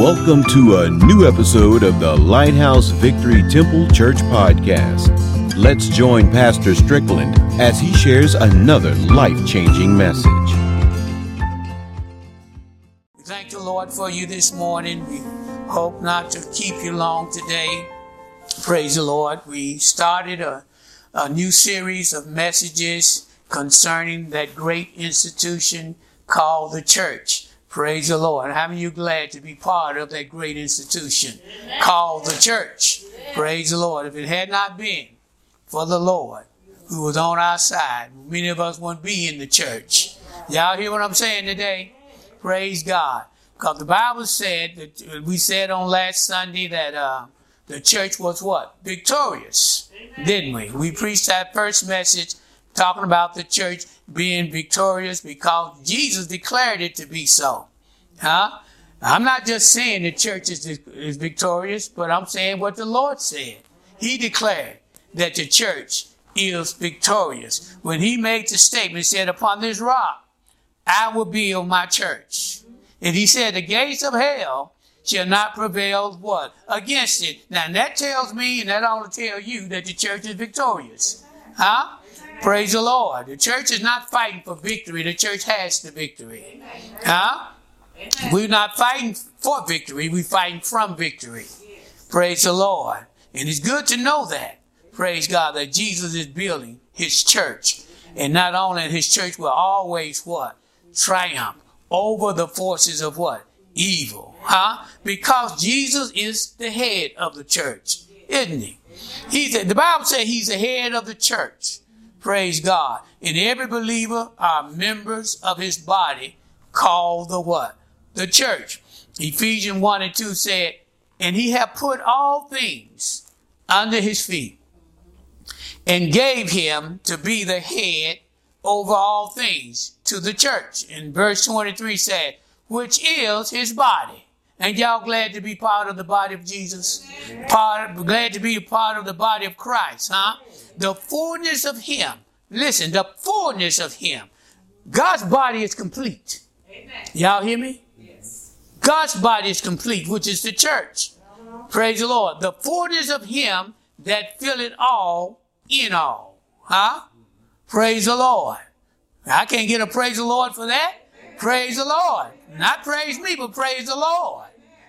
Welcome to a new episode of the Lighthouse Victory Temple Church podcast. Let's join Pastor Strickland as he shares another life changing message. We thank the Lord for you this morning. We hope not to keep you long today. Praise the Lord. We started a, a new series of messages concerning that great institution called the church. Praise the Lord. How many you glad to be part of that great institution Amen. called the church? Amen. Praise the Lord. If it had not been for the Lord who was on our side, many of us wouldn't be in the church. Y'all hear what I'm saying today? Praise God. Because the Bible said that we said on last Sunday that uh, the church was what? Victorious, Amen. didn't we? We preached that first message talking about the church being victorious because Jesus declared it to be so. Huh? I'm not just saying the church is, is victorious, but I'm saying what the Lord said. He declared that the church is victorious. When he made the statement, he said, upon this rock, I will build my church. And he said, the gates of hell shall not prevail what? Against it. Now that tells me, and that ought to tell you that the church is victorious. Huh? Praise the Lord. The church is not fighting for victory. The church has the victory. Huh? We're not fighting for victory. We're fighting from victory. Praise the Lord. And it's good to know that. Praise God that Jesus is building his church. And not only his church will always what? Triumph over the forces of what? Evil. Huh? Because Jesus is the head of the church, isn't he? He's the, the Bible says he's the head of the church. Praise God. And every believer are members of his body called the what? The church. Ephesians 1 and 2 said, And he hath put all things under his feet and gave him to be the head over all things to the church. And verse 23 said, which is his body. And y'all glad to be part of the body of Jesus? Part, glad to be a part of the body of Christ, huh? The fullness of Him. Listen, the fullness of Him. God's body is complete. Amen. Y'all hear me? Yes. God's body is complete, which is the church. Uh-huh. Praise the Lord. The fullness of Him that filleth all in all. Huh? Praise the Lord. I can't get a praise the Lord for that. Praise the Lord. Not praise me, but praise the Lord.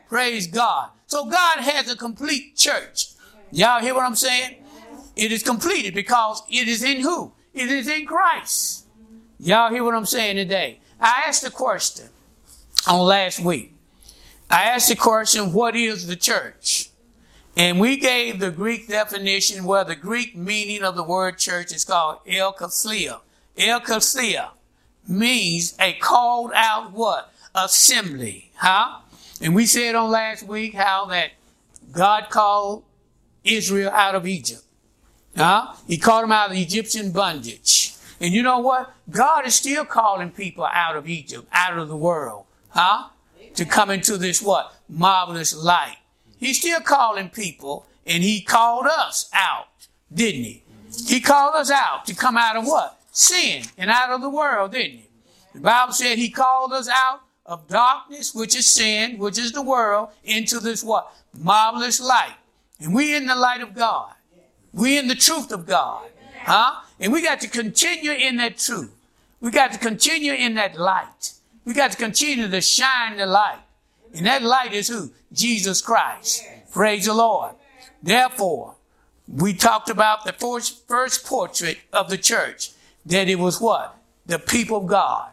Praise God. So God has a complete church. Y'all hear what I'm saying? It is completed because it is in who? It is in Christ. Y'all hear what I'm saying today? I asked a question on last week. I asked the question, what is the church? And we gave the Greek definition where the Greek meaning of the word church is called ecclesia. Ecclesia means a called out what? Assembly. Huh? And we said on last week how that God called Israel out of Egypt. Huh? He called them out of Egyptian bondage. And you know what? God is still calling people out of Egypt, out of the world. Huh? To come into this what? Marvelous light. He's still calling people and he called us out, didn't he? He called us out to come out of what? Sin and out of the world, didn't he? The Bible said he called us out of darkness, which is sin, which is the world, into this what? Marvelous light. And we in the light of God. We in the truth of God. Huh? And we got to continue in that truth. We got to continue in that light. We got to continue to shine the light. And that light is who? Jesus Christ. Praise the Lord. Therefore, we talked about the first, first portrait of the church, that it was what? The people of God.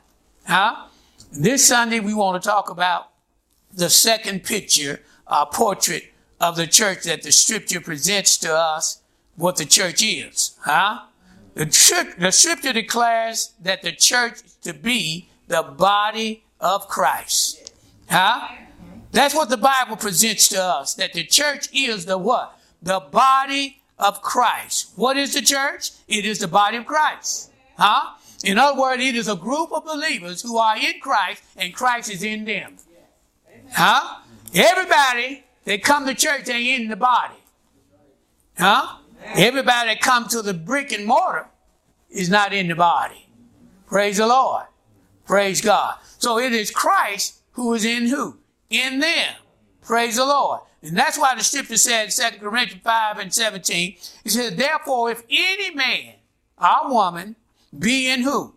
Huh? This Sunday, we want to talk about the second picture, uh, portrait of the church that the scripture presents to us what the church is. Huh? The, the scripture declares that the church to be the body of Christ. Huh? That's what the Bible presents to us, that the church is the what? The body of Christ. What is the church? It is the body of Christ. Huh? In other words, it is a group of believers who are in Christ and Christ is in them. Huh? Everybody that come to church, they in the body. Huh? Everybody that come to the brick and mortar is not in the body. Praise the Lord. Praise God. So it is Christ who is in who? In them. Praise the Lord. And that's why the scripture said, 2 Corinthians 5 and 17, it says, Therefore, if any man or woman be in who?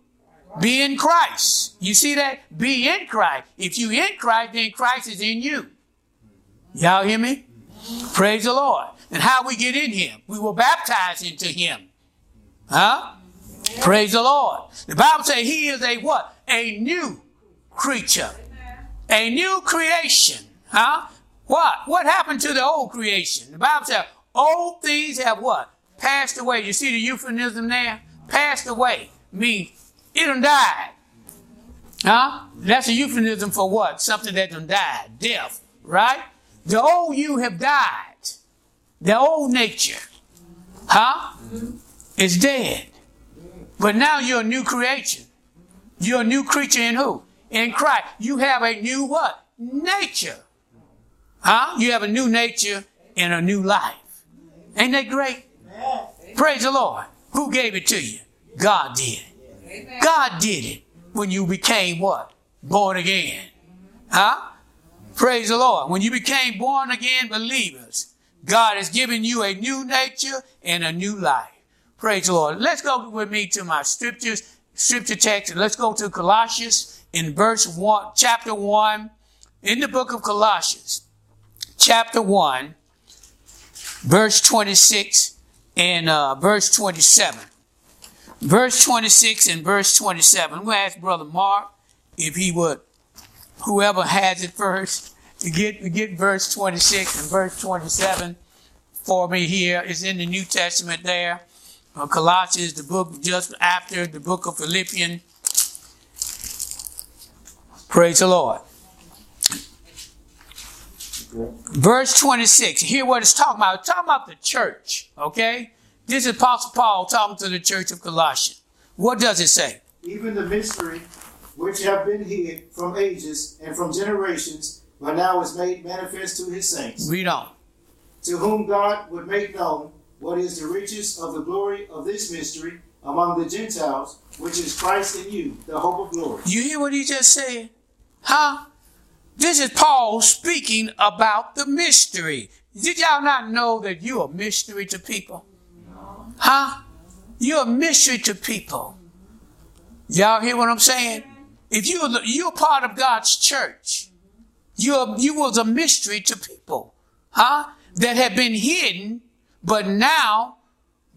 Be in Christ. You see that? Be in Christ. If you in Christ, then Christ is in you. Y'all hear me? Praise the Lord. And how we get in him? We were baptized into him. Huh? Praise the Lord. The Bible says he is a what? A new creature. A new creation. Huh? What? What happened to the old creation? The Bible says old things have what? Passed away. You see the euphemism there? Passed away. Means it done died. Huh? That's a euphemism for what? Something that done died. Death. Right? The old you have died. The old nature. Huh? Mm-hmm. Is dead. But now you're a new creation. You're a new creature in who? In Christ. You have a new what? Nature. Huh? You have a new nature and a new life. Ain't that great? Praise the Lord. Who gave it to you? God did. God did it when you became what? Born again. Huh? Praise the Lord. When you became born again believers, God has given you a new nature and a new life. Praise the Lord. Let's go with me to my scriptures, scripture text. Let's go to Colossians in verse one, chapter one, in the book of Colossians, chapter one, verse 26 and uh, verse 27. Verse 26 and verse 27. I'm going to ask Brother Mark if he would, whoever has it first, get, get verse 26 and verse 27 for me here. It's in the New Testament there. Uh, Colossians, the book just after the book of Philippians. Praise the Lord. Verse 26. Hear what it's talking about. It's talking about the church. Okay? This is Apostle Paul talking to the church of Colossians. What does it say? Even the mystery which have been hid from ages and from generations, but now is made manifest to his saints. Read on. To whom God would make known what is the riches of the glory of this mystery among the Gentiles, which is Christ in you, the hope of glory. You hear what he just said? Huh? This is Paul speaking about the mystery. Did y'all not know that you're a mystery to people? Huh? You're a mystery to people. Y'all hear what I'm saying? If you're the, you're part of God's church, you're you was a mystery to people, huh? That had been hidden, but now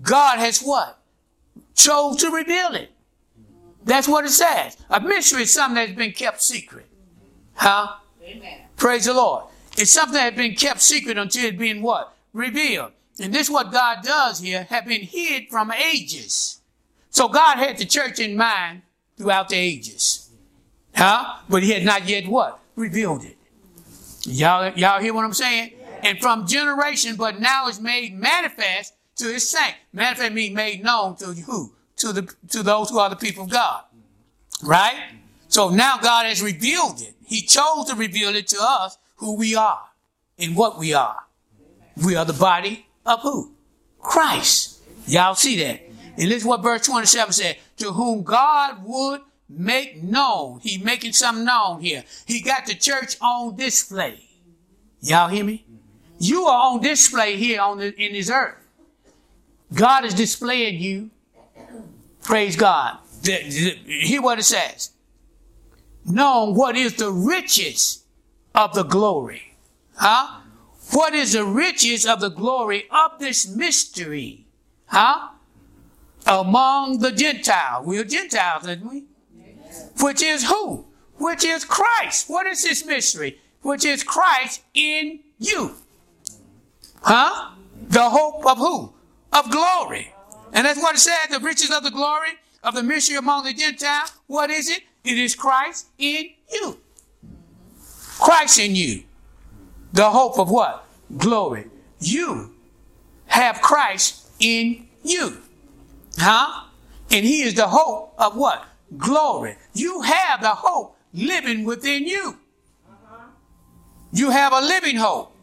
God has what? Chose to reveal it. That's what it says. A mystery is something that's been kept secret. Huh? Amen. Praise the Lord. It's something that has been kept secret until it's been what? Revealed. And this what God does here have been hid from ages. So God had the church in mind throughout the ages. Huh? But he had not yet what? Revealed it. Y'all, y'all hear what I'm saying? And from generation, but now it's made manifest to his saint. Manifest means made known to who? To the, to those who are the people of God. Right? So now God has revealed it. He chose to reveal it to us who we are and what we are. We are the body of who? Christ. Y'all see that? And this is what verse 27 said. To whom God would make known. He making something known here. He got the church on display. Y'all hear me? You are on display here on the, in this earth. God is displaying you. Praise God. The, the, hear what it says. Known what is the riches of the glory. Huh? What is the riches of the glory of this mystery? Huh? Among the Gentiles. We're Gentiles, aren't we? Which is who? Which is Christ. What is this mystery? Which is Christ in you. Huh? The hope of who? Of glory. And that's what it said, the riches of the glory of the mystery among the Gentiles. What is it? It is Christ in you. Christ in you. The hope of what? Glory. You have Christ in you. Huh? And he is the hope of what? Glory. You have the hope living within you. You have a living hope.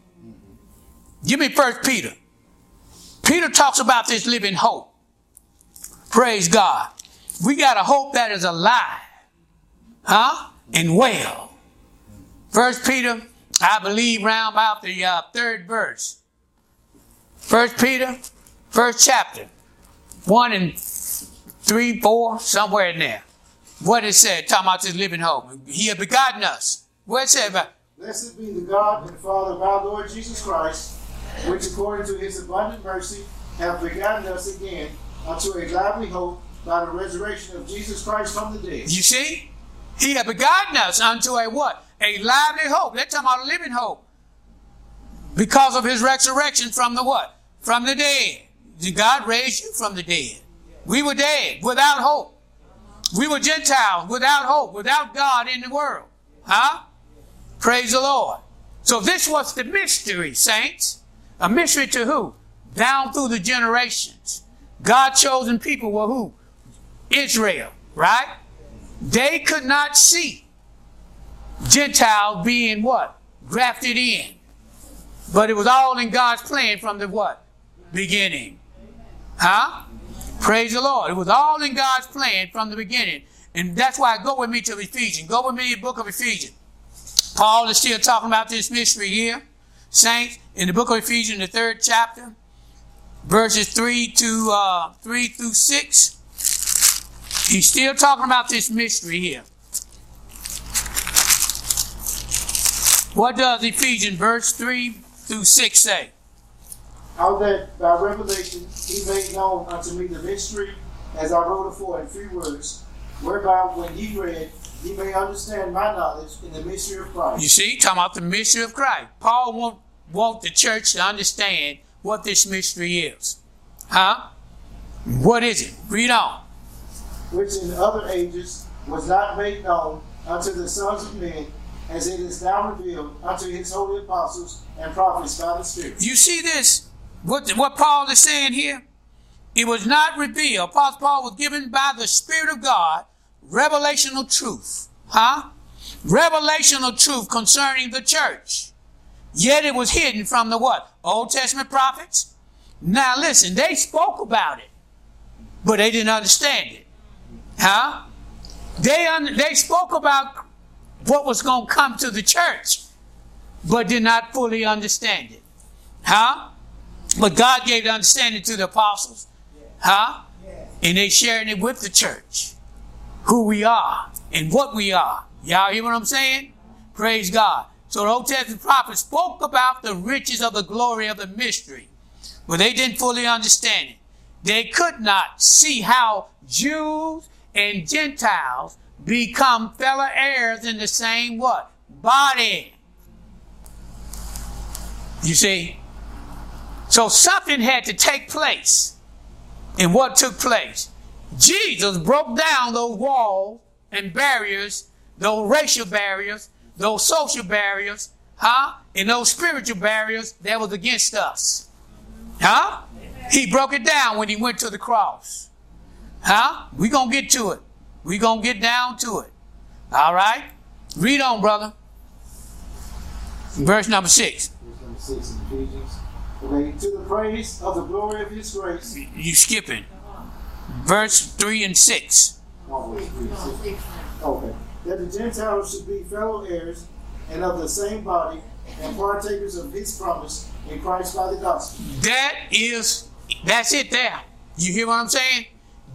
Give me first Peter. Peter talks about this living hope. Praise God. We got a hope that is alive. Huh? And well. First Peter I believe round about the uh, third verse. First Peter, first chapter, one and three, four, somewhere in there. What it said, talking about this living hope. He had begotten us. What it said about Blessed be the God and Father of our Lord Jesus Christ, which according to his abundant mercy have begotten us again unto a lively hope by the resurrection of Jesus Christ from the dead. You see? He had begotten us unto a what? A lively hope. They're talking about a living hope. Because of his resurrection from the what? From the dead. Did God raise you from the dead? We were dead without hope. We were Gentiles without hope, without God in the world. Huh? Praise the Lord. So this was the mystery, saints. A mystery to who? Down through the generations. God chosen people were who? Israel, right? They could not see Gentile being what? Grafted in. But it was all in God's plan from the what? Beginning. Huh? Praise the Lord. It was all in God's plan from the beginning. And that's why go with me to Ephesians. Go with me to the book of Ephesians. Paul is still talking about this mystery here. Saints, in the book of Ephesians, the third chapter, verses 3 to uh, 3 through 6. He's still talking about this mystery here. What does Ephesians verse 3 through 6 say? How that by revelation he made known unto me the mystery, as I wrote afore in few words, whereby when ye read, ye may understand my knowledge in the mystery of Christ. You see, talking about the mystery of Christ. Paul want, want the church to understand what this mystery is. Huh? What is it? Read on. which in other ages was not made known unto the sons of men, as it is now revealed unto his holy apostles and prophets by the Spirit. You see this? What, what Paul is saying here? It was not revealed. Apostle Paul was given by the Spirit of God revelational truth. Huh? Revelational truth concerning the church. Yet it was hidden from the what? Old Testament prophets? Now listen, they spoke about it, but they didn't understand it. Huh? They, un- they spoke about what was going to come to the church, but did not fully understand it. Huh? But God gave the understanding to the apostles. Huh? And they sharing it with the church. Who we are and what we are. Y'all hear what I'm saying? Praise God. So the Old Testament prophets spoke about the riches of the glory of the mystery, but they didn't fully understand it. They could not see how Jews and Gentiles become fellow heirs in the same what? Body. You see? So something had to take place. And what took place? Jesus broke down those walls and barriers, those racial barriers, those social barriers, huh? And those spiritual barriers that was against us. Huh? He broke it down when he went to the cross. Huh? we going to get to it. we going to get down to it. All right? Read on, brother. Verse number six. Verse number six to the praise of the glory of his grace. You skipping. Verse three and six. Oh, wait, three, six. Okay. That the Gentiles should be fellow heirs and of the same body and partakers of his promise in Christ by the gospel. That is, that's it there. You hear what I'm saying?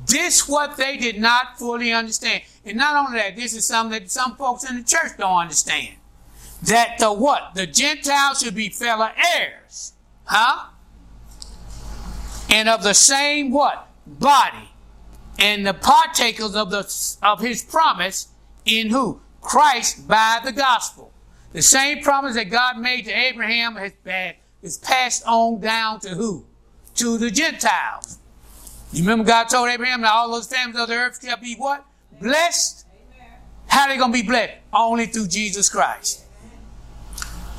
This what they did not fully understand. And not only that, this is something that some folks in the church don't understand. That the what? The Gentiles should be fellow heirs. Huh? And of the same what? Body. And the partakers of the of his promise in who? Christ by the gospel. The same promise that God made to Abraham has, been is passed on down to who? To the Gentiles. You remember God told Abraham that all those families of the earth shall be what? Blessed. How are they going to be blessed? Only through Jesus Christ,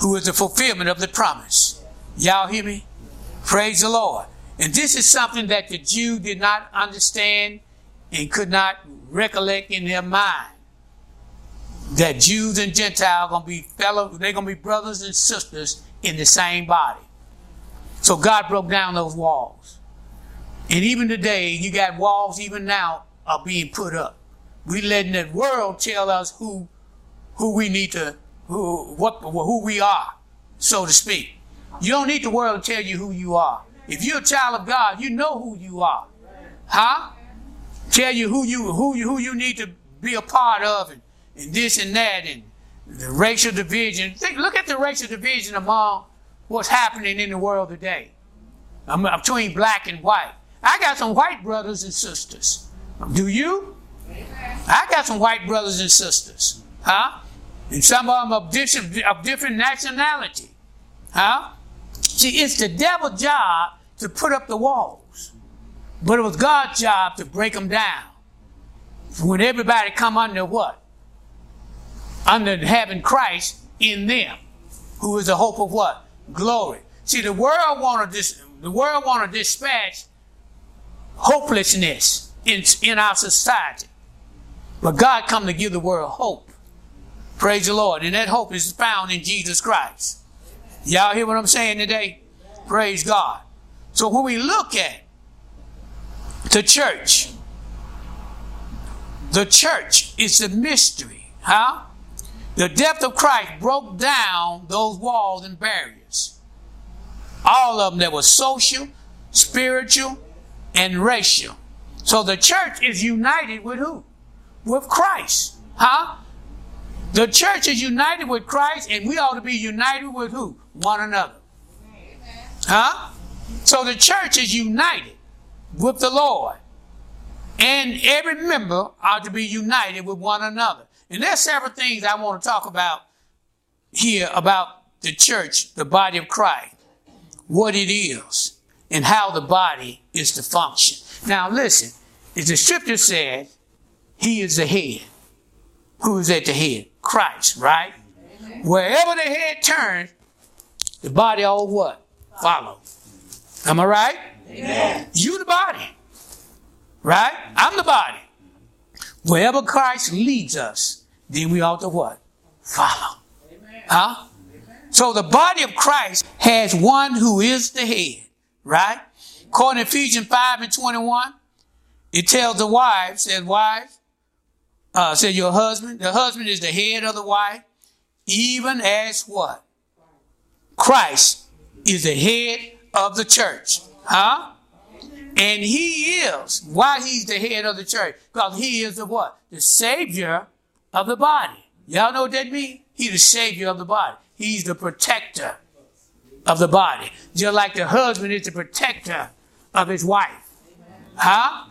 who is the fulfillment of the promise. Y'all hear me? Praise the Lord. And this is something that the Jew did not understand and could not recollect in their mind. That Jews and Gentiles are going to be fellow, they're to be brothers and sisters in the same body. So God broke down those walls. And even today, you got walls even now are being put up. We letting the world tell us who, who we need to who, what, who we are, so to speak. You don't need the world to tell you who you are. If you're a child of God, you know who you are. Huh? Tell you who you who you who you need to be a part of and, and this and that and the racial division. Think, look at the racial division among what's happening in the world today. I'm between black and white. I got some white brothers and sisters. Do you? I got some white brothers and sisters. Huh? And some of them of different, of different nationality. Huh? See, it's the devil's job to put up the walls. But it was God's job to break them down. When everybody come under what? Under having Christ in them, who is the hope of what? Glory. See, the world want to dis- the world want to dispatch hopelessness in, in our society. But God come to give the world hope. Praise the Lord. And that hope is found in Jesus Christ. Y'all hear what I'm saying today? Praise God. So when we look at the church, the church is a mystery. Huh? The death of Christ broke down those walls and barriers. All of them that were social, spiritual, and racial. So the church is united with who? With Christ. Huh? The church is united with Christ, and we ought to be united with who? One another. Huh? So the church is united with the Lord. And every member ought to be united with one another. And there's several things I want to talk about here about the church, the body of Christ, what it is, and how the body is to function. Now listen, as the scripture said, he is the head. Who is at the head? Christ, right? Amen. Wherever the head turns, the body all what? Follow. Am I right? Amen. You the body. Right? I'm the body. Wherever Christ leads us, then we ought to what? Follow. Amen. Huh? Amen. So the body of Christ has one who is the head, right? According to Ephesians 5 and 21, it tells the wives, says wives, uh, said your husband, the husband is the head of the wife, even as what? Christ is the head of the church. Huh? And he is, why he's the head of the church? Because he is the what? The savior of the body. Y'all know what that means? He's the savior of the body. He's the protector of the body. Just like the husband is the protector of his wife. Huh?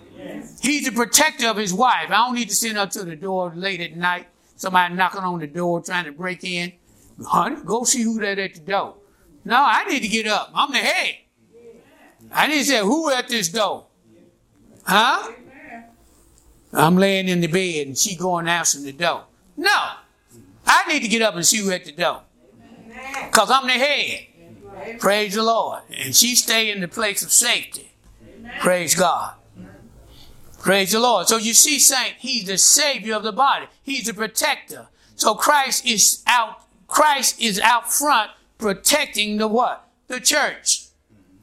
He's the protector of his wife. I don't need to send her to the door late at night. Somebody knocking on the door trying to break in. Honey, go see who that at the door. No, I need to get up. I'm the head. I need to say, who at this door? Huh? I'm laying in the bed and she going answering the door. No. I need to get up and see who at the door. Because I'm the head. Praise the Lord. And she stay in the place of safety. Praise God. Praise the Lord. So you see, Saint, He's the Savior of the body. He's the protector. So Christ is out, Christ is out front protecting the what? The church.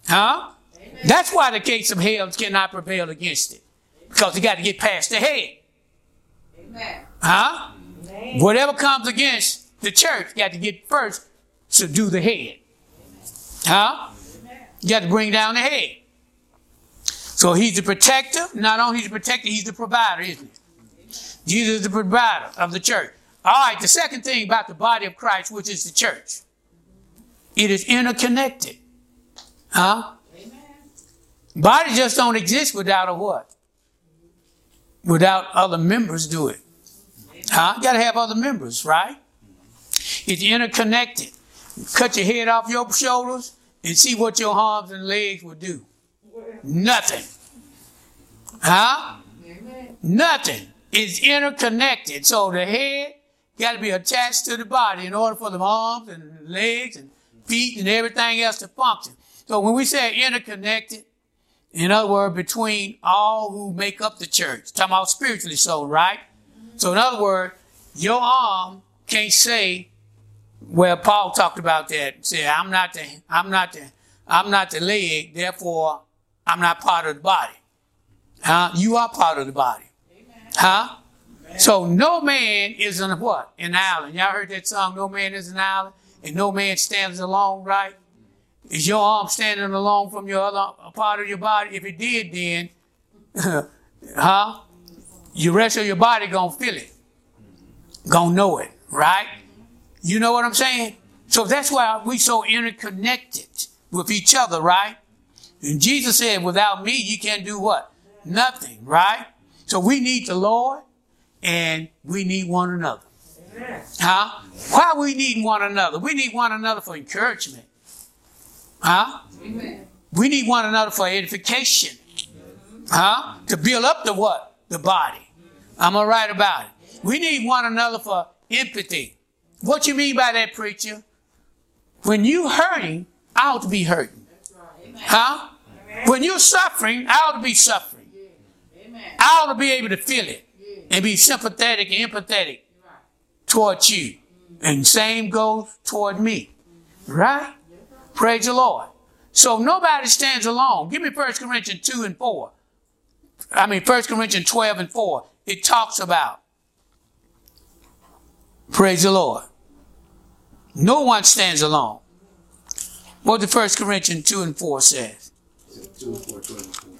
Huh? Amen. That's why the gates of hell cannot prevail against it. Because you got to get past the head. Amen. Huh? Amen. Whatever comes against the church, you got to get first to do the head. Huh? You got to bring down the head. So he's the protector. Not only he's the protector, he's the provider, isn't he? Jesus is the provider of the church. All right, the second thing about the body of Christ, which is the church, it is interconnected. Huh? Amen. Body just don't exist without a what? Without other members do it. Huh? You gotta have other members, right? It's interconnected. Cut your head off your shoulders and see what your arms and legs will do. Nothing. Huh? Amen. Nothing. It's interconnected. So the head got to be attached to the body in order for the arms and legs and feet and everything else to function. So when we say interconnected, in other words, between all who make up the church, talking about spiritually so, right? So in other words, your arm can't say, well, Paul talked about that. Say, I'm not the, I'm not the, I'm not the leg, therefore I'm not part of the body. Huh? You are part of the body. Amen. Huh? So no man is an what? An island. Y'all heard that song, No Man is an Island? And no man stands alone, right? Is your arm standing alone from your other part of your body? If it did, then, huh? The rest of your body gonna feel it. Gonna know it, right? You know what I'm saying? So that's why we so interconnected with each other, right? And Jesus said, without me, you can't do what? Nothing, right? So we need the Lord and we need one another. Huh? Why we need one another? We need one another for encouragement. Huh? Amen. We need one another for edification. Huh? To build up the what? The body. I'm all right about it. We need one another for empathy. What you mean by that, preacher? When you hurting, I ought to be hurting. Huh? When you're suffering, I ought to be suffering. I ought to be able to feel it and be sympathetic and empathetic towards you. And same goes toward me. Right? Praise the Lord. So nobody stands alone. Give me 1 Corinthians 2 and 4. I mean 1 Corinthians 12 and 4. It talks about. Praise the Lord. No one stands alone. What the 1 Corinthians 2 and 4 says.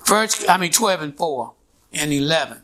First, I mean 12 and 4 and 11.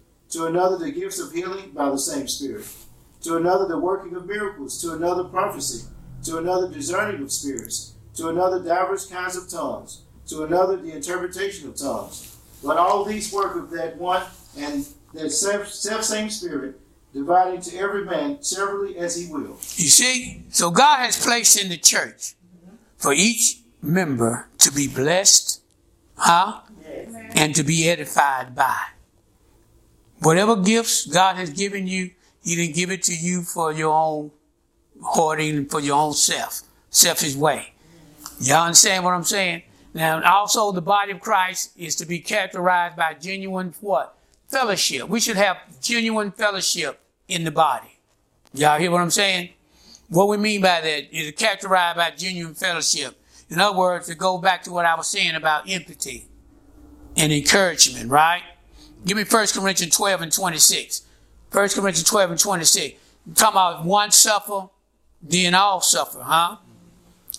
to another the gifts of healing by the same Spirit, to another the working of miracles, to another prophecy, to another discerning of spirits, to another divers kinds of tongues, to another the interpretation of tongues. But all these work of that one and that self, self same Spirit, dividing to every man severally as he will. You see, so God has placed in the church for each member to be blessed, huh? And to be edified by. Whatever gifts God has given you, He didn't give it to you for your own hoarding, for your own self, selfish way. Y'all understand what I'm saying? Now, also the body of Christ is to be characterized by genuine what? Fellowship. We should have genuine fellowship in the body. Y'all hear what I'm saying? What we mean by that is characterized by genuine fellowship. In other words, to go back to what I was saying about empathy and encouragement, right? Give me 1 Corinthians 12 and 26. 1 Corinthians 12 and 26. You're talking about one suffer, then all suffer, huh?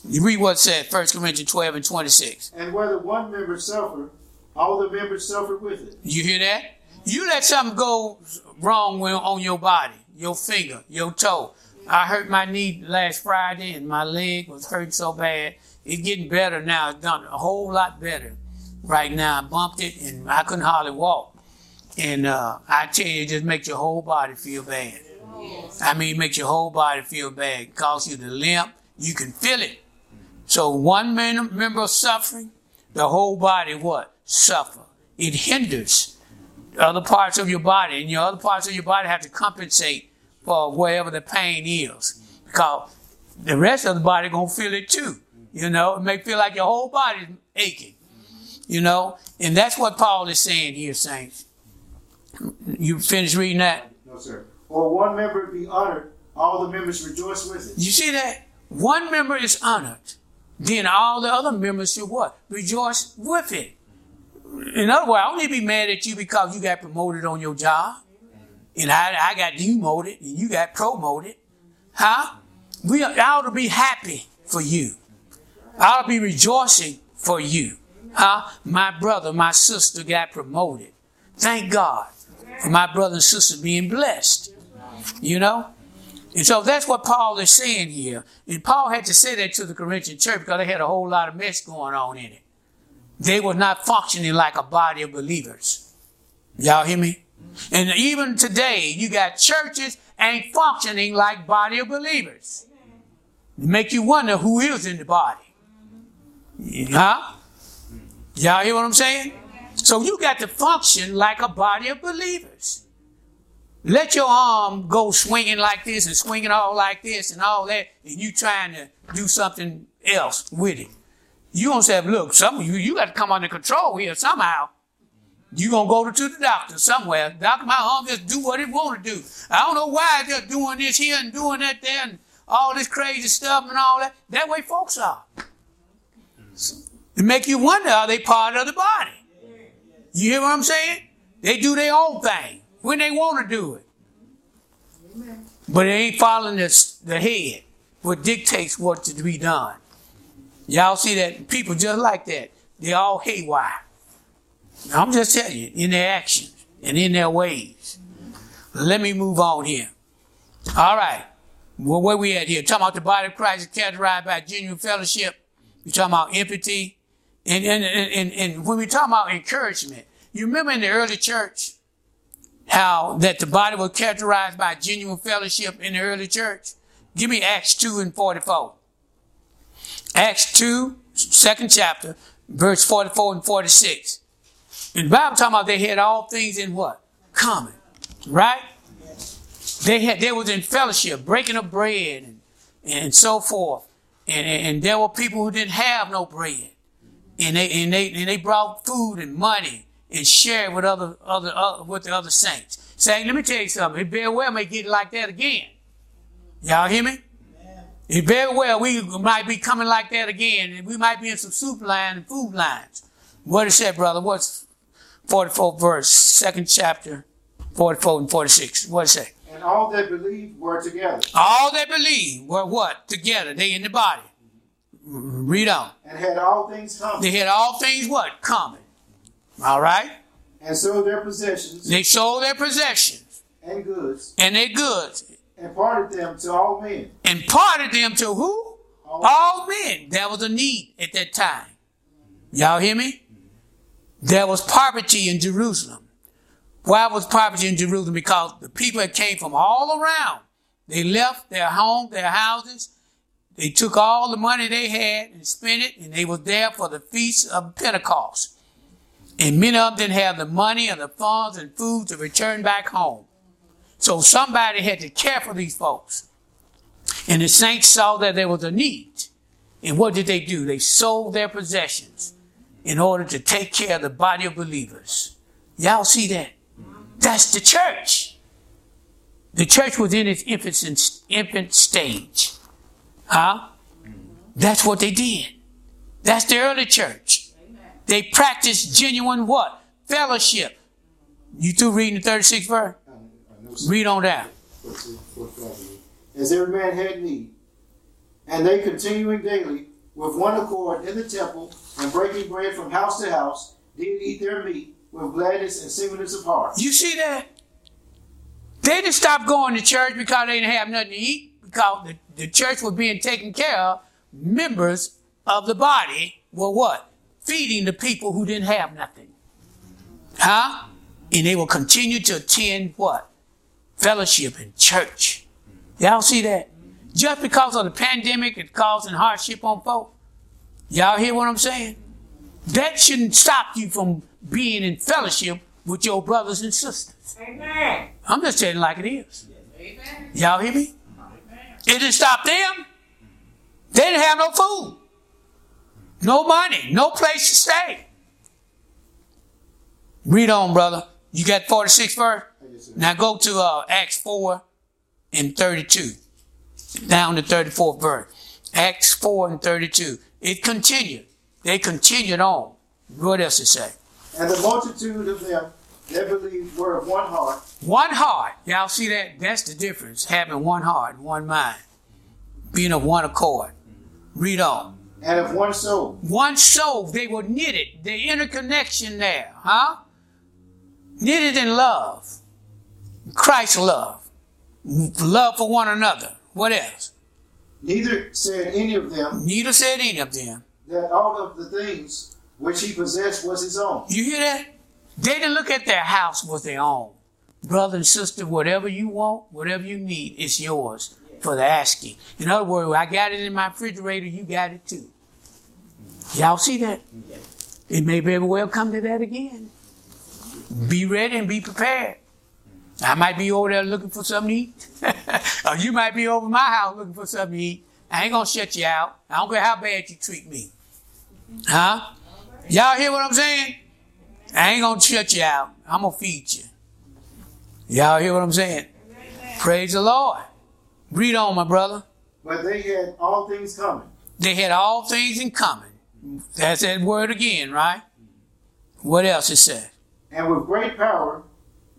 You read what it said, 1 Corinthians 12 and 26. And whether one member suffer, all the members suffer with it. You hear that? You let something go wrong on your body, your finger, your toe. I hurt my knee last Friday and my leg was hurt so bad. It's getting better now. It's done a whole lot better right now. I bumped it and I couldn't hardly walk. And uh, I tell you, it just makes your whole body feel bad. I mean, it makes your whole body feel bad. It causes you to limp. You can feel it. So one member suffering, the whole body what? Suffer. It hinders other parts of your body, and your other parts of your body have to compensate for wherever the pain is. Because the rest of the body gonna feel it too. You know, it may feel like your whole body's aching. You know, and that's what Paul is saying here, saints. You finished reading that? No, sir. Or one member be honored, all the members rejoice with it. You see that? One member is honored. Then all the other members should what? Rejoice with it. In other words, I don't need to be mad at you because you got promoted on your job. And I, I got demoted and you got promoted. Huh? We I ought to be happy for you. I ought to be rejoicing for you. Huh? My brother, my sister got promoted. Thank God my brother and sister being blessed. You know? And so that's what Paul is saying here. And Paul had to say that to the Corinthian church because they had a whole lot of mess going on in it. They were not functioning like a body of believers. Y'all hear me? And even today, you got churches ain't functioning like body of believers. Make you wonder who is in the body. Huh? Y'all hear what I'm saying? So you got to function like a body of believers. let your arm go swinging like this and swinging all like this and all that, and you trying to do something else with it. You gonna say, look, some of you, you got to come under control here somehow. You gonna go to the doctor somewhere. Doctor, my arm just do what it want to do. I don't know why they're doing this here and doing that there and all this crazy stuff and all that. That way folks are. It make you wonder, are they part of the body? You hear what I'm saying? They do their own thing when they want to do it. But they ain't following the, the head, what dictates what to be done. Y'all see that people just like that. They all haywire. I'm just telling you, in their actions and in their ways. Let me move on here. All right. Well, where we at here? Talking about the body of Christ is characterized by genuine fellowship. We're talking about empathy. And, and, and, and when we talk about encouragement, you remember in the early church how that the body was characterized by genuine fellowship in the early church? Give me Acts 2 and 44. Acts 2, second chapter, verse 44 and 46. And the Bible talking about they had all things in what? Common. Right? They had they was in fellowship, breaking of bread and, and so forth. And, and, and there were people who didn't have no bread. And they and they and they brought food and money and shared with other other uh, with the other saints. Saying, let me tell you something, it very well may get like that again. Y'all hear me? Yeah. It very well we might be coming like that again, and we might be in some soup line and food lines. What it said, brother? What's 44 verse, second chapter, 44 and 46. What it say? And all that believed were together. All that believe were what? Together. They in the body. Read on. And had all things common. They had all things what? Common. All right? And sold their possessions. They sold their possessions. And goods. And their goods. And parted them to all men. And parted them to who? All, all men. There was a need at that time. Y'all hear me? There was poverty in Jerusalem. Why was poverty in Jerusalem? Because the people that came from all around, they left their home, their houses. They took all the money they had and spent it, and they were there for the feast of Pentecost. And many of them didn't have the money or the funds and food to return back home. So somebody had to care for these folks. And the saints saw that there was a need. And what did they do? They sold their possessions in order to take care of the body of believers. Y'all see that? That's the church. The church was in its infant, infant stage. Huh? That's what they did. That's the early church. They practiced genuine what? Fellowship. You through reading the 36th verse? Read on down. As every man had need. And they continuing daily with one accord in the temple and breaking bread from house to house, did eat their meat with gladness and singleness of heart. You see that? They didn't stop going to church because they didn't have nothing to eat, because the, the church was being taken care of. Members of the body were what? Feeding the people who didn't have nothing. Huh? And they will continue to attend what? Fellowship in church. Y'all see that? Just because of the pandemic it's causing hardship on folks. Y'all hear what I'm saying? That shouldn't stop you from being in fellowship with your brothers and sisters. Amen. I'm just saying like it is. Amen. Y'all hear me? It didn't stop them. They didn't have no food, no money, no place to stay. Read on, brother. You got 46 verse? Now go to uh, Acts 4 and 32. Down to 34th verse. Acts 4 and 32. It continued. They continued on. What else it say? And the multitude of them that believed were of one heart. One heart. Y'all see that? That's the difference. Having one heart, and one mind. Being of one accord. Read on. And of one soul. One soul. They were knitted. The interconnection there, huh? Knitted in love. Christ's love. Love for one another. What else? Neither said any of them Neither said any of them. that all of the things which he possessed was his own. You hear that? They didn't look at their house was their own. Brother and sister, whatever you want, whatever you need, it's yours for the asking. In other words, I got it in my refrigerator, you got it too. Y'all see that? It may very well come to that again. Be ready and be prepared. I might be over there looking for something to eat. or you might be over my house looking for something to eat. I ain't gonna shut you out. I don't care how bad you treat me. Huh? Y'all hear what I'm saying? I ain't gonna shut you out. I'm gonna feed you. Y'all hear what I'm saying? Praise the Lord. Read on, my brother. But they had all things common. They had all things in common. That's that word again, right? What else it said? And with great power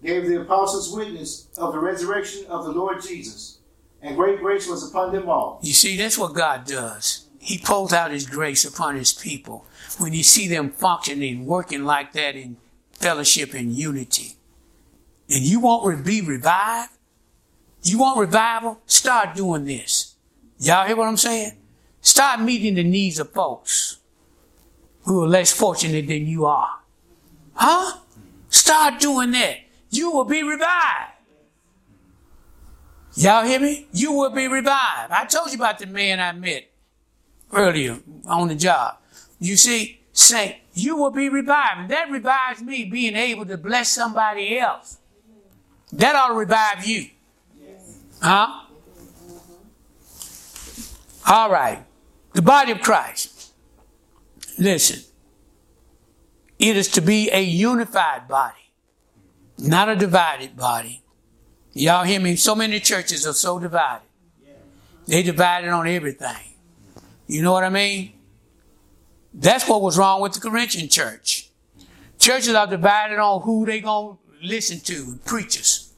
gave the apostles witness of the resurrection of the Lord Jesus. And great grace was upon them all. You see, that's what God does. He pours out His grace upon His people when you see them functioning, working like that in fellowship and unity. And you want be revived? You want revival? Start doing this. Y'all hear what I'm saying? Start meeting the needs of folks who are less fortunate than you are. Huh? Start doing that. You will be revived. Y'all hear me? You will be revived. I told you about the man I met earlier on the job. You see, say, you will be revived. That revives me being able to bless somebody else. That ought to revive you. Huh? All right. The body of Christ. Listen. It is to be a unified body, not a divided body. Y'all hear me? So many churches are so divided. They divided on everything. You know what I mean? That's what was wrong with the Corinthian church. Churches are divided on who they gonna listen to, preachers.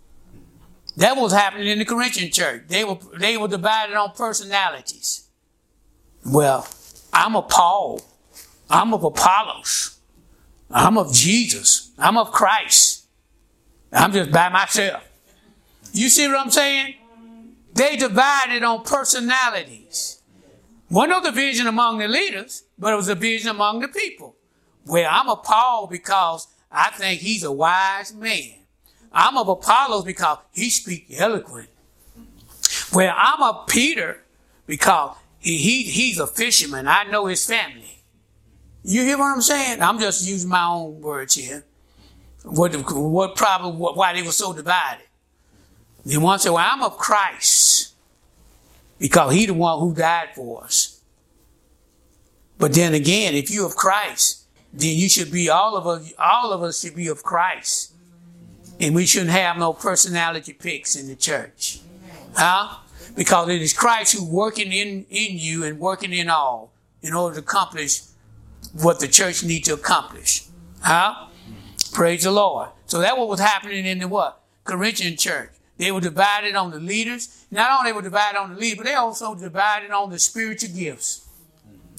That was happening in the Corinthian church. They were they were divided on personalities. Well, I'm of Paul. I'm of Apollos. I'm of Jesus. I'm of Christ. I'm just by myself. You see what I'm saying? They divided on personalities. One no division among the leaders, but it was a division among the people. Well, I'm a Paul because I think he's a wise man. I'm of Apollos because he speaks eloquent. Well, I'm a Peter because he, he, he's a fisherman. I know his family. You hear what I'm saying? I'm just using my own words here. What, what problem, what, why they were so divided. Then one said, well, I'm of Christ because he the one who died for us. But then again, if you're of Christ, then you should be all of us, all of us should be of Christ. And we shouldn't have no personality picks in the church. Huh? Because it is Christ who working in, in you and working in all in order to accomplish what the church needs to accomplish. Huh? Praise the Lord. So that what was happening in the what? Corinthian church. They were divided on the leaders. Not only were divided on the leaders, but they also divided on the spiritual gifts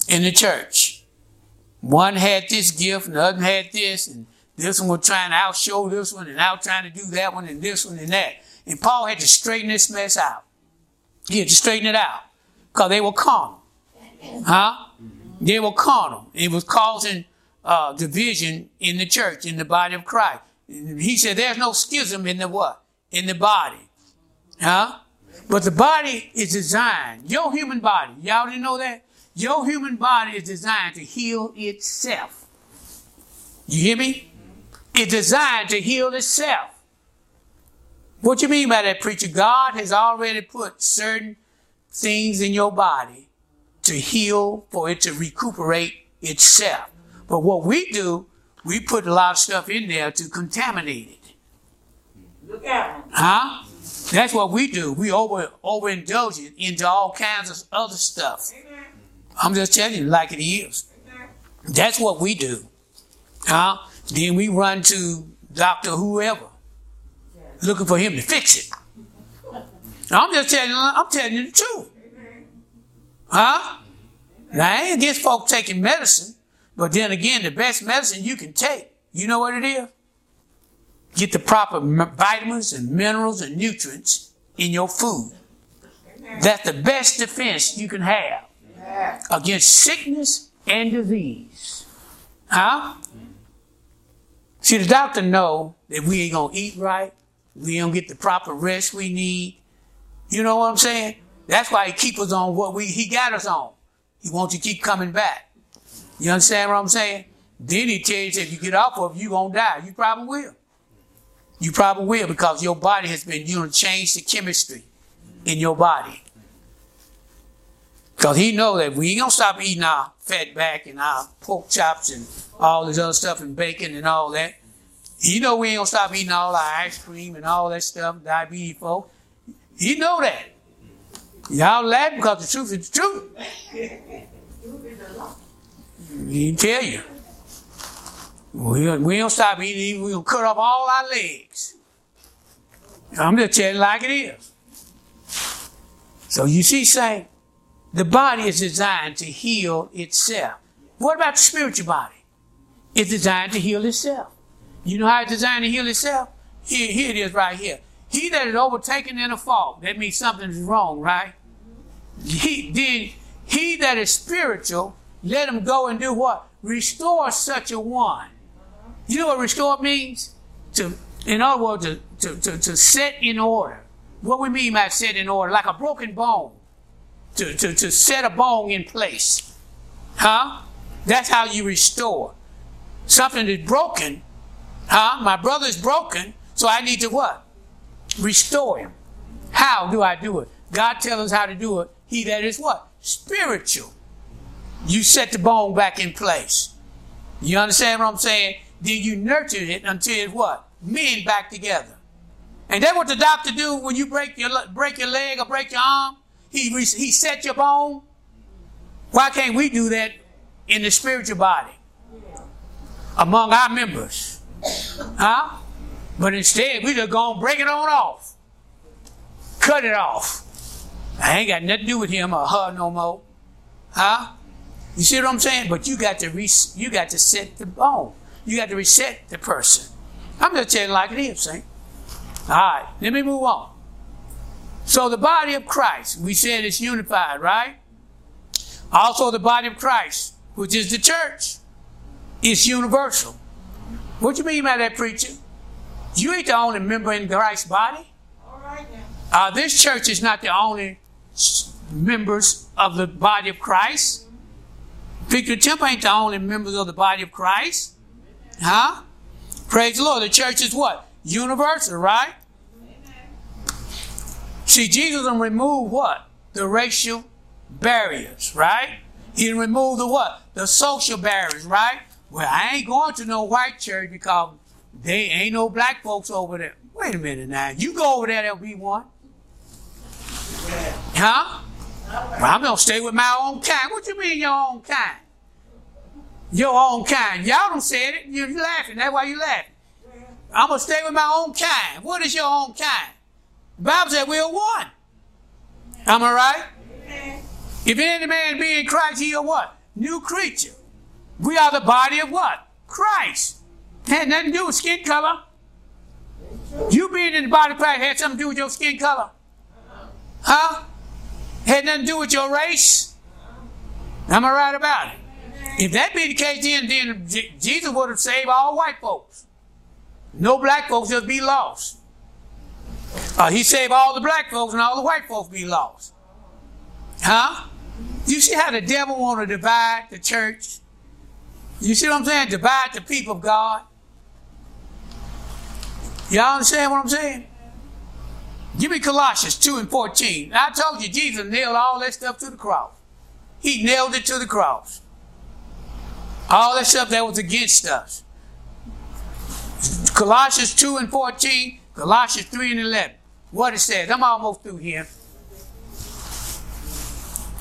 in the church. One had this gift, and the other had this, and this one was trying to outshow this one, and out trying to do that one, and this one, and that. And Paul had to straighten this mess out. He had to straighten it out because they were carnal. Huh? They were carnal. It was causing uh, division in the church, in the body of Christ. He said there's no schism in the what? In the body. Huh? But the body is designed, your human body, y'all didn't know that? Your human body is designed to heal itself. You hear me? It's designed to heal itself. What you mean by that, preacher? God has already put certain things in your body to heal, for it to recuperate itself. But what we do, we put a lot of stuff in there to contaminate it. Huh? That's what we do. We over overindulge into all kinds of other stuff. I'm just telling you like it is. That's what we do. Huh? Then we run to Dr. Whoever, looking for him to fix it. I'm just telling you, I'm telling you the truth. Huh? Now, I ain't against folk taking medicine, but then again, the best medicine you can take, you know what it is? Get the proper vitamins and minerals and nutrients in your food. That's the best defense you can have against sickness and disease. Huh? See, the doctor know that we ain't gonna eat right. We don't get the proper rest we need. You know what I'm saying? That's why he keep us on what we he got us on. He wants you to keep coming back. You understand what I'm saying? Then he tells you if you get off of it, you gonna die. You probably will. You probably will because your body has been, you know, changed the chemistry in your body. Because he know that we ain't gonna stop eating our fat back and our pork chops and all this other stuff and bacon and all that. He know we ain't gonna stop eating all our ice cream and all that stuff, diabetes folk. He know that. Y'all laugh because the truth is the truth. He tell you. We, we don't stop eating, we gonna cut off all our legs. I'm just telling like it is. So you see, saying the body is designed to heal itself. What about the spiritual body? It's designed to heal itself. You know how it's designed to heal itself? Here, here it is right here. He that is overtaken in a fault, that means something is wrong, right? He, then he that is spiritual, let him go and do what? Restore such a one. You know what restore means? To, in other words, to, to, to, to set in order. What we mean by set in order? Like a broken bone. To, to, to set a bone in place. Huh? That's how you restore. Something is broken. Huh? My brother is broken, so I need to what? Restore him. How do I do it? God tells us how to do it. He that is what? Spiritual. You set the bone back in place. You understand what I'm saying? Then you nurture it until it what? Men back together. And that's what the doctor do when you break your break your leg or break your arm. He he set your bone. Why can't we do that in the spiritual body among our members? Huh? But instead, we just gonna break it on off, cut it off. I ain't got nothing to do with him or her no more. Huh? You see what I'm saying? But you got to re- you got to set the bone. You got to reset the person. I'm just telling like it is, Saint. All right, let me move on. So the body of Christ, we said it's unified, right? Also the body of Christ, which is the church, is universal. What you mean by that, preacher? You ain't the only member in Christ's body. All right now. Uh, this church is not the only members of the body of Christ. Victory Temple ain't the only members of the body of Christ. Huh? Praise the Lord. The church is what? Universal, right? See, Jesus done remove what? The racial barriers, right? He done remove the what? The social barriers, right? Well, I ain't going to no white church because they ain't no black folks over there. Wait a minute now. You go over there, there'll be one. Huh? Well, I'm gonna stay with my own kind. What you mean your own kind? Your own kind. Y'all don't say it. You're laughing. That's why you laughing. I'm gonna stay with my own kind. What is your own kind? The Bible said we're one. Am I right? If any man be in Christ, he a what? New creature. We are the body of what? Christ. Had nothing to do with skin color. You being in the body of Christ had something to do with your skin color. Huh? Had nothing to do with your race. Am I right about it? If that be the case, then, then Jesus would have saved all white folks. No black folks just be lost. Uh, he saved all the black folks and all the white folks be lost. Huh? You see how the devil want to divide the church? You see what I'm saying? Divide the people of God. Y'all understand what I'm saying? Give me Colossians 2 and 14. I told you Jesus nailed all that stuff to the cross. He nailed it to the cross. All that stuff that was against us. Colossians 2 and 14, Colossians 3 and 11. What it says. I'm almost through here.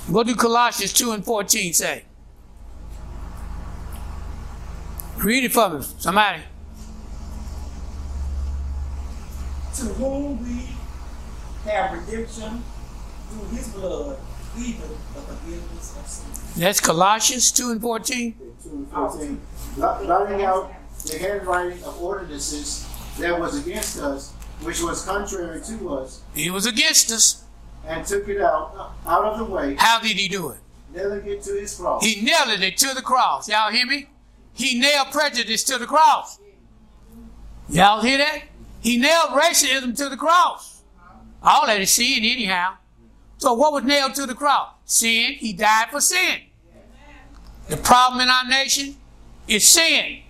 What do Colossians 2 and 14 say? Read it for me, somebody. To whom we have redemption through his blood, even the forgiveness of sins. That's Colossians 2 and 14. 2 14. Blotting out the handwriting of ordinances that was against us, which was contrary to us, He was against us. and took it out, out of the way, How did he do it? nailing it to his cross. He nailed it to the cross. Y'all hear me? He nailed prejudice to the cross. Y'all hear that? He nailed racism to the cross. All that is sin, anyhow. So what was nailed to the cross? Sin. He died for sin. The problem in our nation is sin.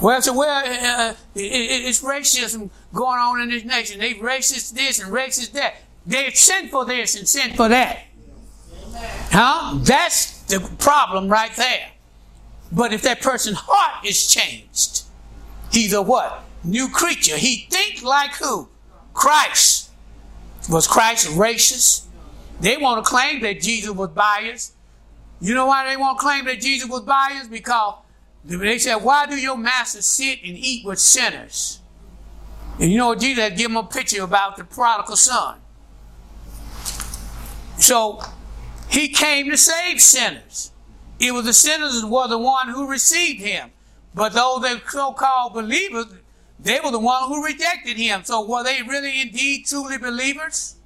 Well, so well, uh, it, it's racism going on in this nation. They racist this and racist that. They sin for this and sin for that. Huh? That's the problem right there. But if that person's heart is changed, he's a what? New creature. He think like who? Christ. Was Christ racist? They want to claim that Jesus was biased. You know why they won't claim that Jesus was biased? Because they said, why do your master sit and eat with sinners? And you know what Jesus had given them a picture about the prodigal son. So he came to save sinners. It was the sinners were the one who received him. But those that so-called believers, they were the one who rejected him. So were they really indeed truly believers?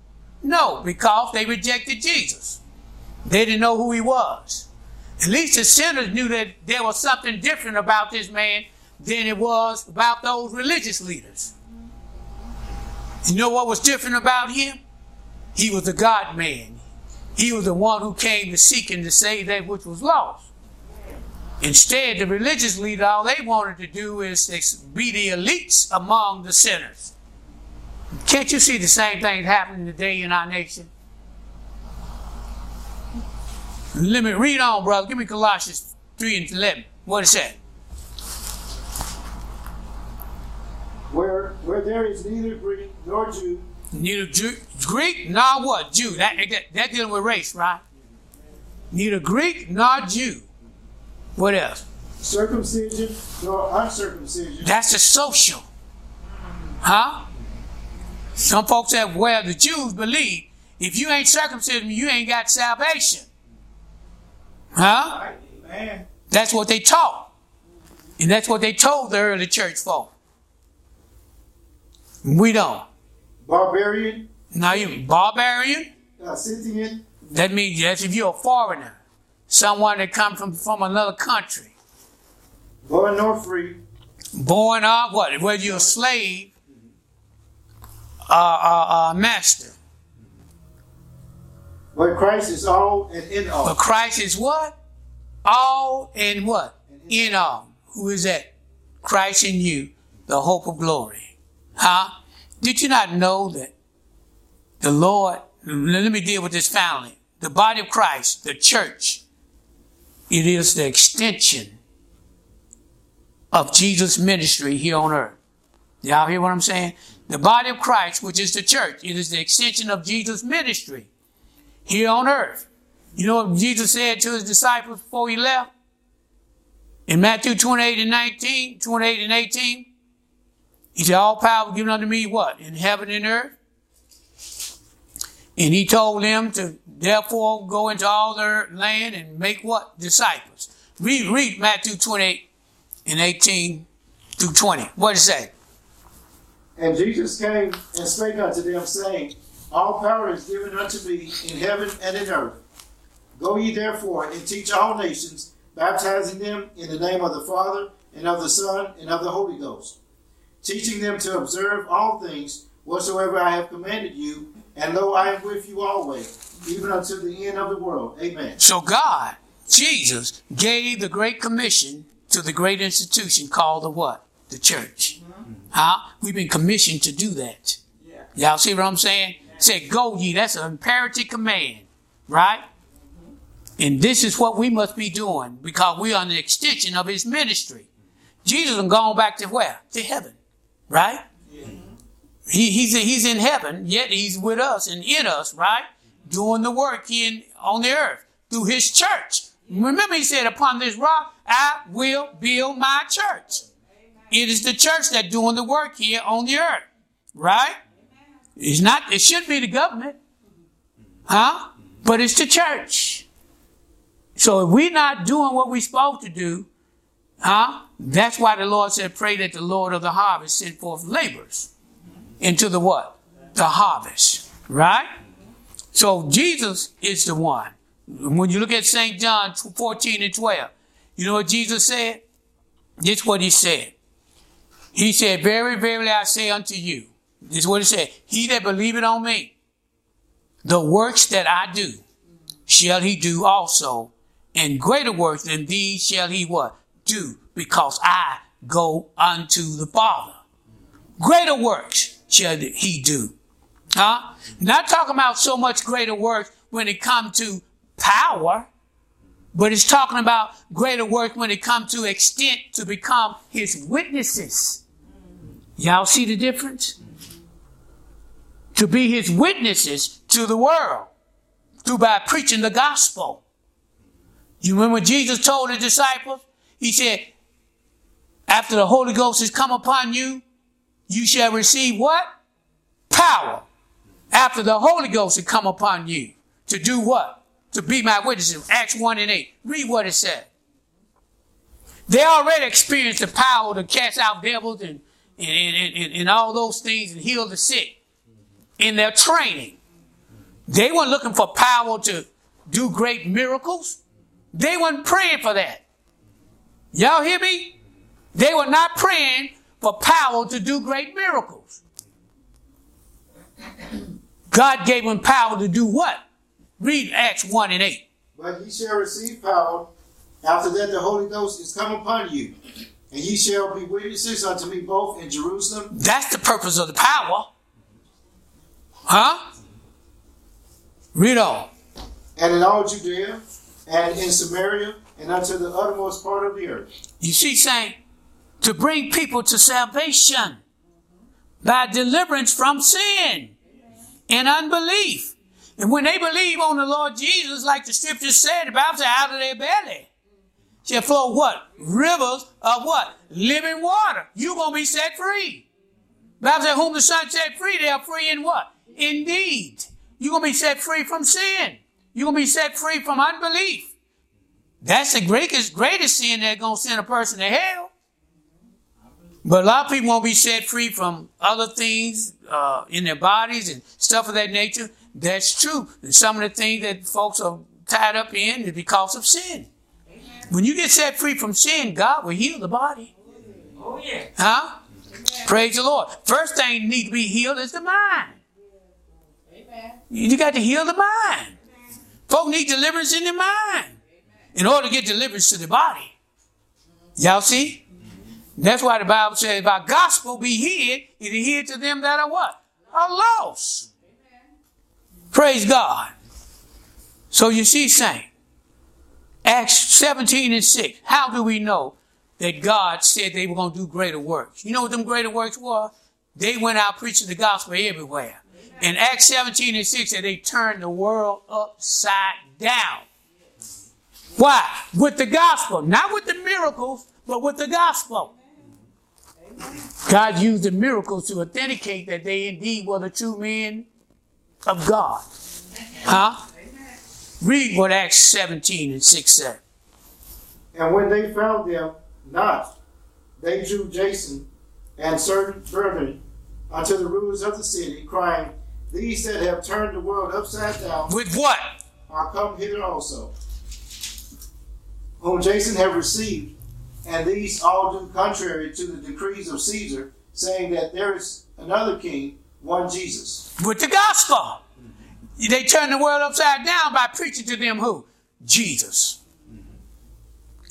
No, because they rejected Jesus. They didn't know who he was. At least the sinners knew that there was something different about this man than it was about those religious leaders. You know what was different about him? He was a God man. He was the one who came to seek and to save that which was lost. Instead, the religious leader, all they wanted to do is be the elites among the sinners. Can't you see the same thing happening today in our nation? Let me read on, brother. Give me Colossians 3 and 11. What is that? Where, where there is neither Greek nor Jew, Neither Jew, Greek nor what? Jew. That, that, that dealing with race, right? Neither Greek nor Jew. What else? circumcision nor uncircumcision, That's the social. Huh? Some folks say, well, the Jews believe if you ain't circumcised, you ain't got salvation. Huh? Amen. That's what they taught. And that's what they told the early church folk. We don't. barbarian, Now you barbarian, Scythian, that means that's if you're a foreigner. Someone that come from, from another country. born nor free, Born of what? Whether you're a slave, uh, uh, uh, master. But Christ is all and in all. But. Christ is what? All and what? In all. Who is that? Christ in you, the hope of glory. Huh? Did you not know that the Lord, let me deal with this finally. The body of Christ, the church, it is the extension of Jesus' ministry here on earth. Y'all hear what I'm saying? The body of Christ, which is the church, it is the extension of Jesus' ministry here on earth. You know what Jesus said to his disciples before he left? In Matthew 28 and 19, 28 and 18, he said, All power given unto me, what? In heaven and earth. And he told them to therefore go into all their land and make what? Disciples. Read, read Matthew 28 and 18 through 20. What does it say? And Jesus came and spake unto them, saying, All power is given unto me in heaven and in earth. Go ye therefore and teach all nations, baptizing them in the name of the Father, and of the Son, and of the Holy Ghost, teaching them to observe all things whatsoever I have commanded you. And lo, I am with you always, even unto the end of the world. Amen. So God, Jesus, gave the Great Commission to the great institution called the what? The church. Mm-hmm. Huh? We've been commissioned to do that. Yeah. Y'all see what I'm saying? Say, go ye. That's an imperative command, right? And this is what we must be doing because we are an extension of his ministry. Jesus has gone back to where? To heaven, right? He, he's, he's in heaven, yet he's with us and in us, right? Doing the work in, on the earth through his church. Remember he said, upon this rock, I will build my church. It is the church that doing the work here on the earth, right? It's not, it should be the government, huh? But it's the church. So if we're not doing what we're supposed to do, huh? That's why the Lord said, pray that the Lord of the harvest send forth laborers into the what? The harvest, right? So Jesus is the one. When you look at St. John 14 and 12, you know what Jesus said? This is what he said. He said, Very, verily I say unto you. This is what he said. He that believeth on me, the works that I do, shall he do also, and greater works than these shall he what? Do, because I go unto the Father. Greater works shall he do. Huh? Not talking about so much greater works when it comes to power, but it's talking about greater work when it comes to extent to become his witnesses. Y'all see the difference? To be his witnesses to the world through by preaching the gospel. You remember Jesus told the disciples? He said, after the Holy Ghost has come upon you, you shall receive what? Power. After the Holy Ghost has come upon you to do what? To be my witnesses. Acts 1 and 8. Read what it said. They already experienced the power to cast out devils and, and, and, and, all those things and heal the sick in their training. They weren't looking for power to do great miracles. They weren't praying for that. Y'all hear me? They were not praying for power to do great miracles. God gave them power to do what? Read Acts 1 and 8. But ye shall receive power after that the Holy Ghost is come upon you, and ye shall be witnesses unto me both in Jerusalem. That's the purpose of the power. Huh? Read on. And in all Judea, and in Samaria, and unto the uttermost part of the earth. You see, saying to bring people to salvation by deliverance from sin and unbelief. And when they believe on the Lord Jesus, like the scripture said, the Bible said, out of their belly shall flow what? Rivers of what? Living water. You're going to be set free. The Bible said, whom the Son set free, they are free in what? Indeed. You're going to be set free from sin. You're going to be set free from unbelief. That's the greatest, greatest sin that's going to send a person to hell. But a lot of people won't be set free from other things uh, in their bodies and stuff of that nature. That's true. And some of the things that folks are tied up in is because of sin. Amen. When you get set free from sin, God will heal the body. Oh yeah. Huh? Amen. Praise the Lord. First thing need to be healed is the mind. You got to heal the mind. Folk need deliverance in their mind in order to get deliverance to the body. Y'all see? That's why the Bible says, if our gospel be hid, it is hid to them that are what? Are lost. Praise God. So you see, Saint, Acts 17 and 6, how do we know that God said they were going to do greater works? You know what them greater works were? They went out preaching the gospel everywhere. In Acts 17 and 6, that they turned the world upside down. Why? With the gospel. Not with the miracles, but with the gospel. God used the miracles to authenticate that they indeed were the true men of God. Huh? Read what Acts 17 and 6 said. And when they found them not, they drew Jason and certain brethren unto the rulers of the city, crying, These that have turned the world upside down With what? are come hither also, whom Jason have received and these all do contrary to the decrees of Caesar, saying that there is another king, one Jesus. With the gospel. They turned the world upside down by preaching to them who? Jesus.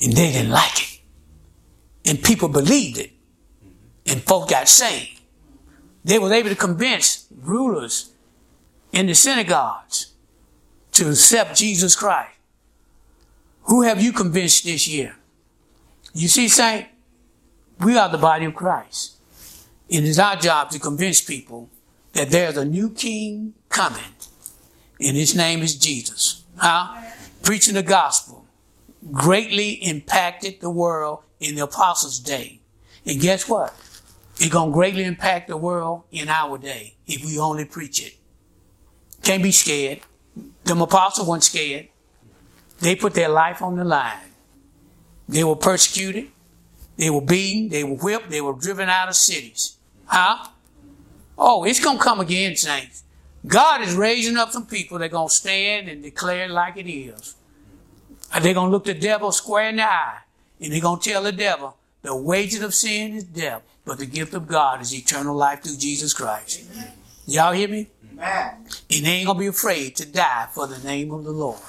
And they didn't like it. And people believed it. And folk got saved. They were able to convince rulers in the synagogues to accept Jesus Christ. Who have you convinced this year? You see, Saint, we are the body of Christ. It is our job to convince people that there's a new king coming, and his name is Jesus. Huh? Preaching the gospel greatly impacted the world in the apostles' day. And guess what? It's going to greatly impact the world in our day if we only preach it. Can't be scared. Them apostles weren't scared. They put their life on the line. They were persecuted. They were beaten. They were whipped. They were driven out of cities. Huh? Oh, it's going to come again, saints. God is raising up some people that are going to stand and declare like it is. They're going to look the devil square in the eye. And they're going to tell the devil, the wages of sin is death, but the gift of God is eternal life through Jesus Christ. Amen. Y'all hear me? Amen. And they ain't to be afraid to die for the name of the Lord.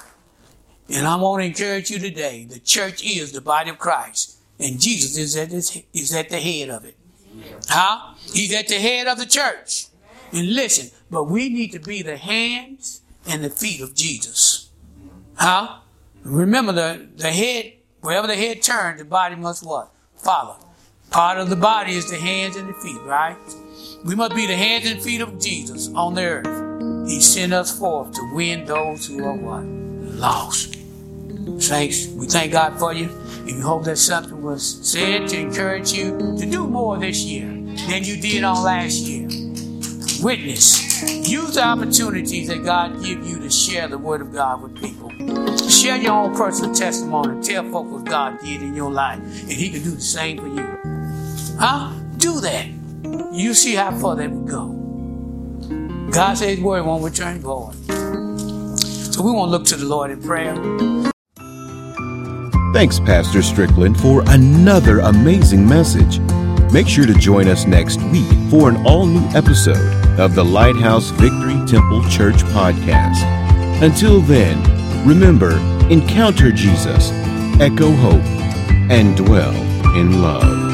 And I want to encourage you today the church is the body of Christ. And Jesus is at, his, is at the head of it. Huh? He's at the head of the church. And listen, but we need to be the hands and the feet of Jesus. Huh? Remember the, the head, wherever the head turns, the body must what? Follow. Part of the body is the hands and the feet, right? We must be the hands and feet of Jesus on the earth. He sent us forth to win those who are what? Lost. Saints, we thank God for you. And we hope that something was said to encourage you to do more this year than you did on last year. Witness. Use the opportunities that God give you to share the word of God with people. Share your own personal testimony. Tell folks what God did in your life. And He can do the same for you. Huh? Do that. You see how far that would go. God says His word won't return void. So we want to look to the Lord in prayer. Thanks, Pastor Strickland, for another amazing message. Make sure to join us next week for an all new episode of the Lighthouse Victory Temple Church podcast. Until then, remember encounter Jesus, echo hope, and dwell in love.